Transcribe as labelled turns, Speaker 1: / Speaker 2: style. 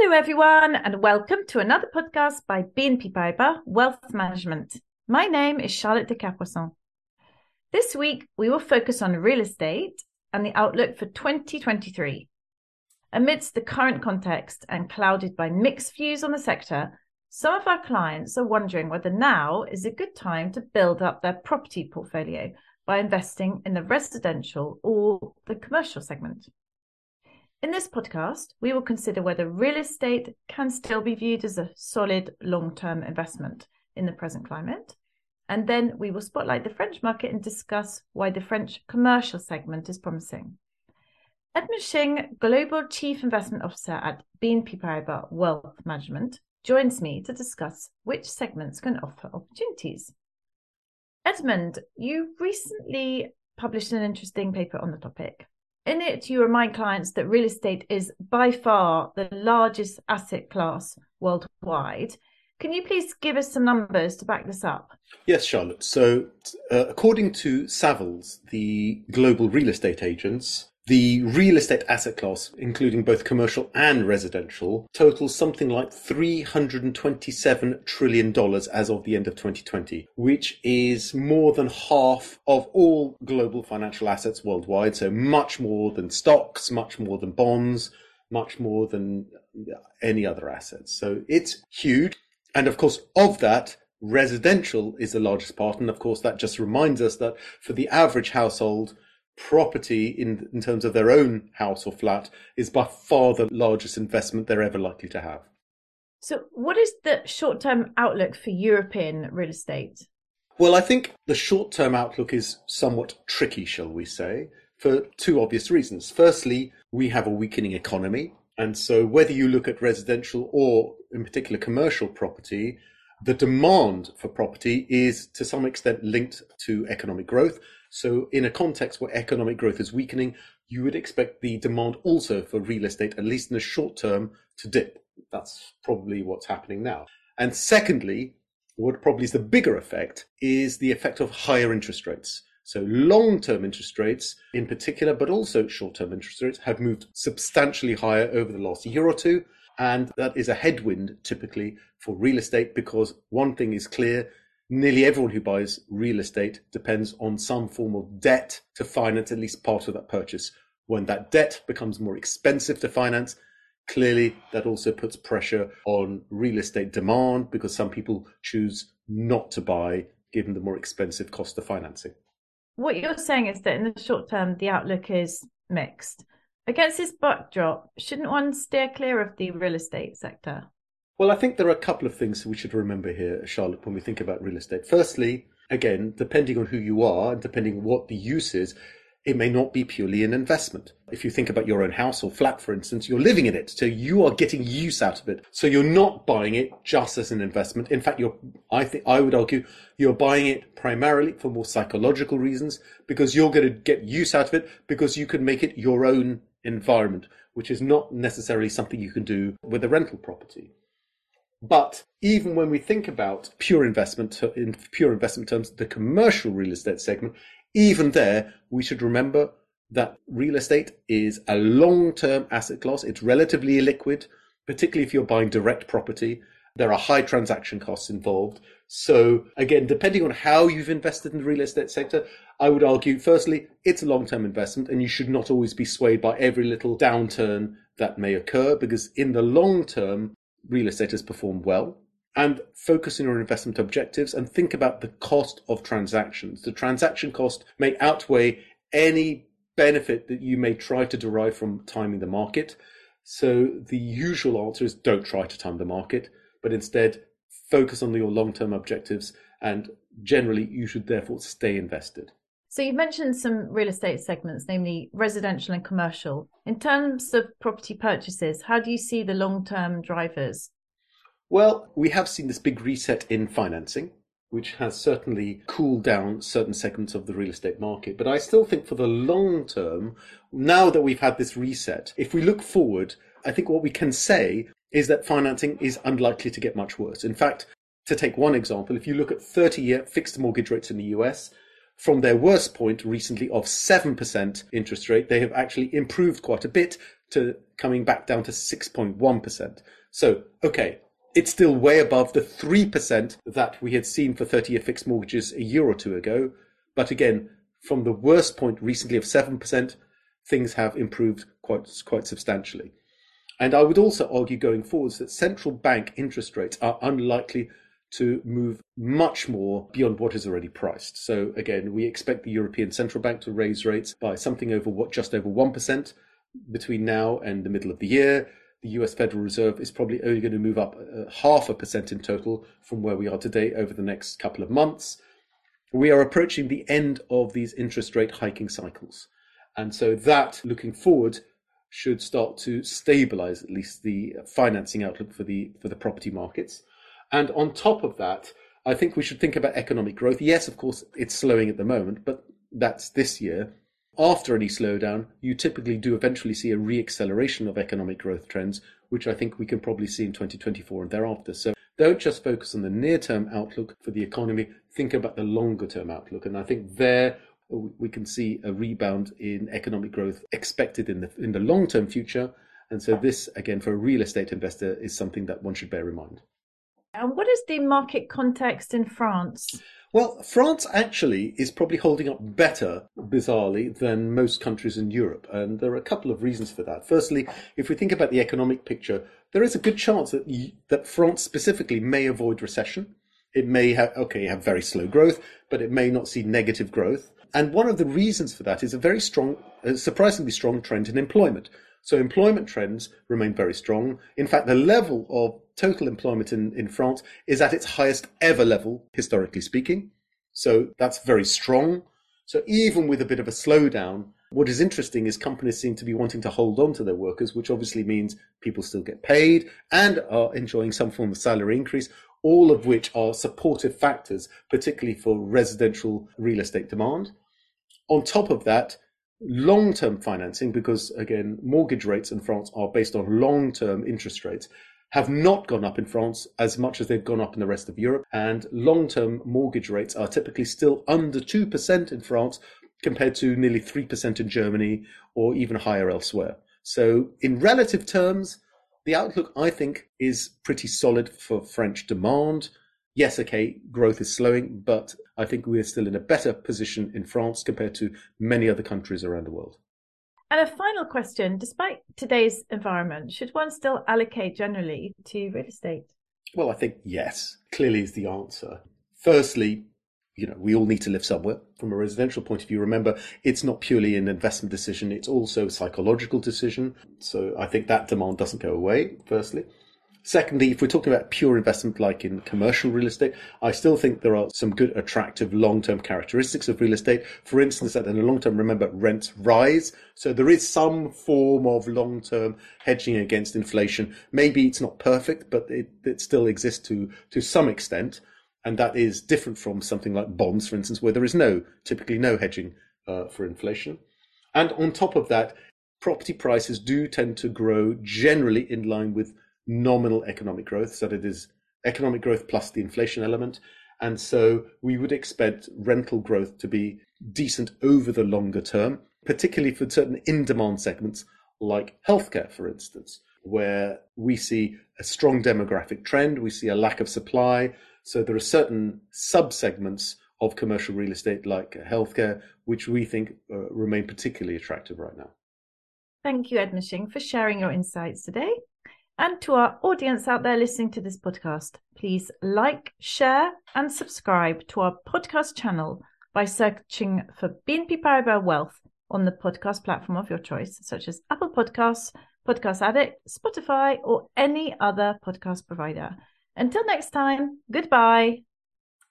Speaker 1: Hello, everyone, and welcome to another podcast by BNP Paribas Wealth Management. My name is Charlotte de Capoisson. This week, we will focus on real estate and the outlook for 2023. Amidst the current context and clouded by mixed views on the sector, some of our clients are wondering whether now is a good time to build up their property portfolio by investing in the residential or the commercial segment. In this podcast, we will consider whether real estate can still be viewed as a solid long term investment in the present climate. And then we will spotlight the French market and discuss why the French commercial segment is promising. Edmund Shing, Global Chief Investment Officer at BNP Paribas Wealth Management, joins me to discuss which segments can offer opportunities. Edmund, you recently published an interesting paper on the topic. In it, you remind clients that real estate is by far the largest asset class worldwide. Can you please give us some numbers to back this up?
Speaker 2: Yes, Charlotte. So, uh, according to Savills, the global real estate agents, the real estate asset class, including both commercial and residential, totals something like $327 trillion as of the end of 2020, which is more than half of all global financial assets worldwide. So much more than stocks, much more than bonds, much more than any other assets. So it's huge. And of course, of that, residential is the largest part. And of course, that just reminds us that for the average household, property in, in terms of their own house or flat is by far the largest investment they're ever likely to have.
Speaker 1: So, what is the short term outlook for European real estate?
Speaker 2: Well, I think the short term outlook is somewhat tricky, shall we say, for two obvious reasons. Firstly, we have a weakening economy. And so, whether you look at residential or in particular commercial property, the demand for property is to some extent linked to economic growth. So, in a context where economic growth is weakening, you would expect the demand also for real estate, at least in the short term, to dip. That's probably what's happening now. And secondly, what probably is the bigger effect is the effect of higher interest rates. So long term interest rates in particular, but also short term interest rates have moved substantially higher over the last year or two. And that is a headwind typically for real estate because one thing is clear nearly everyone who buys real estate depends on some form of debt to finance at least part of that purchase. When that debt becomes more expensive to finance, clearly that also puts pressure on real estate demand because some people choose not to buy given the more expensive cost of financing.
Speaker 1: What you're saying is that in the short term, the outlook is mixed. Against this backdrop, shouldn't one steer clear of the real estate sector?
Speaker 2: Well, I think there are a couple of things we should remember here, Charlotte, when we think about real estate. Firstly, again, depending on who you are and depending on what the use is, it may not be purely an investment. If you think about your own house or flat, for instance, you're living in it. So you are getting use out of it. So you're not buying it just as an investment. In fact, you're, I think, I would argue you're buying it primarily for more psychological reasons because you're going to get use out of it because you can make it your own environment, which is not necessarily something you can do with a rental property. But even when we think about pure investment in pure investment terms, the commercial real estate segment, even there, we should remember that real estate is a long-term asset class. It's relatively illiquid, particularly if you're buying direct property. There are high transaction costs involved. So again, depending on how you've invested in the real estate sector, I would argue, firstly, it's a long-term investment and you should not always be swayed by every little downturn that may occur because in the long term, real estate has performed well and focus on your investment objectives and think about the cost of transactions. The transaction cost may outweigh any benefit that you may try to derive from timing the market. So the usual answer is don't try to time the market, but instead focus on your long term objectives. And generally, you should therefore stay invested.
Speaker 1: So you've mentioned some real estate segments, namely residential and commercial. In terms of property purchases, how do you see the long-term drivers?
Speaker 2: Well, we have seen this big reset in financing, which has certainly cooled down certain segments of the real estate market. But I still think for the long term, now that we've had this reset, if we look forward, I think what we can say is that financing is unlikely to get much worse. In fact, to take one example, if you look at 30 year fixed mortgage rates in the US, from their worst point recently of 7% interest rate, they have actually improved quite a bit to coming back down to 6.1%. So, okay, it's still way above the 3% that we had seen for 30 year fixed mortgages a year or two ago. But again, from the worst point recently of 7%, things have improved quite, quite substantially. And I would also argue going forwards that central bank interest rates are unlikely to move much more beyond what is already priced. So again, we expect the European Central Bank to raise rates by something over what just over 1% between now and the middle of the year. The US Federal Reserve is probably only going to move up uh, half a percent in total from where we are today over the next couple of months. We are approaching the end of these interest rate hiking cycles. And so that looking forward should start to stabilize at least the financing outlook for the for the property markets. And on top of that, I think we should think about economic growth. Yes, of course, it's slowing at the moment, but that's this year. After any slowdown, you typically do eventually see a reacceleration of economic growth trends, which I think we can probably see in 2024 and thereafter. So don't just focus on the near term outlook for the economy, think about the longer term outlook. And I think there we can see a rebound in economic growth expected in the in the long term future. And so this again for a real estate investor is something that one should bear in mind.
Speaker 1: And what is the market context in France?
Speaker 2: Well, France actually is probably holding up better, bizarrely, than most countries in Europe. And there are a couple of reasons for that. Firstly, if we think about the economic picture, there is a good chance that, that France specifically may avoid recession. It may have, okay, have very slow growth, but it may not see negative growth. And one of the reasons for that is a very strong, a surprisingly strong trend in employment. So employment trends remain very strong. In fact, the level of total employment in, in France is at its highest ever level, historically speaking. So that's very strong. So even with a bit of a slowdown, what is interesting is companies seem to be wanting to hold on to their workers, which obviously means people still get paid and are enjoying some form of salary increase, all of which are supportive factors, particularly for residential real estate demand. On top of that, long term financing, because again, mortgage rates in France are based on long term interest rates, have not gone up in France as much as they've gone up in the rest of Europe. And long term mortgage rates are typically still under 2% in France compared to nearly 3% in Germany or even higher elsewhere. So, in relative terms, the outlook, I think, is pretty solid for French demand. Yes, okay, growth is slowing, but I think we are still in a better position in France compared to many other countries around the world.
Speaker 1: And a final question despite today's environment, should one still allocate generally to real estate?
Speaker 2: Well, I think yes, clearly is the answer. Firstly, you know, we all need to live somewhere from a residential point of view. Remember, it's not purely an investment decision, it's also a psychological decision. So I think that demand doesn't go away, firstly. Secondly, if we're talking about pure investment like in commercial real estate, I still think there are some good, attractive long-term characteristics of real estate. For instance, that in the long term, remember, rents rise. So there is some form of long-term hedging against inflation. Maybe it's not perfect, but it, it still exists to, to some extent. And that is different from something like bonds, for instance, where there is no, typically no hedging uh, for inflation. And on top of that, property prices do tend to grow generally in line with nominal economic growth, so that it is economic growth plus the inflation element. And so we would expect rental growth to be decent over the longer term, particularly for certain in demand segments like healthcare, for instance, where we see a strong demographic trend, we see a lack of supply. So there are certain sub segments of commercial real estate like healthcare, which we think uh, remain particularly attractive right now.
Speaker 1: Thank you, Edmund for sharing your insights today. And to our audience out there listening to this podcast, please like, share, and subscribe to our podcast channel by searching for BNP Paribas Wealth on the podcast platform of your choice, such as Apple Podcasts, Podcast Addict, Spotify, or any other podcast provider. Until next time, goodbye.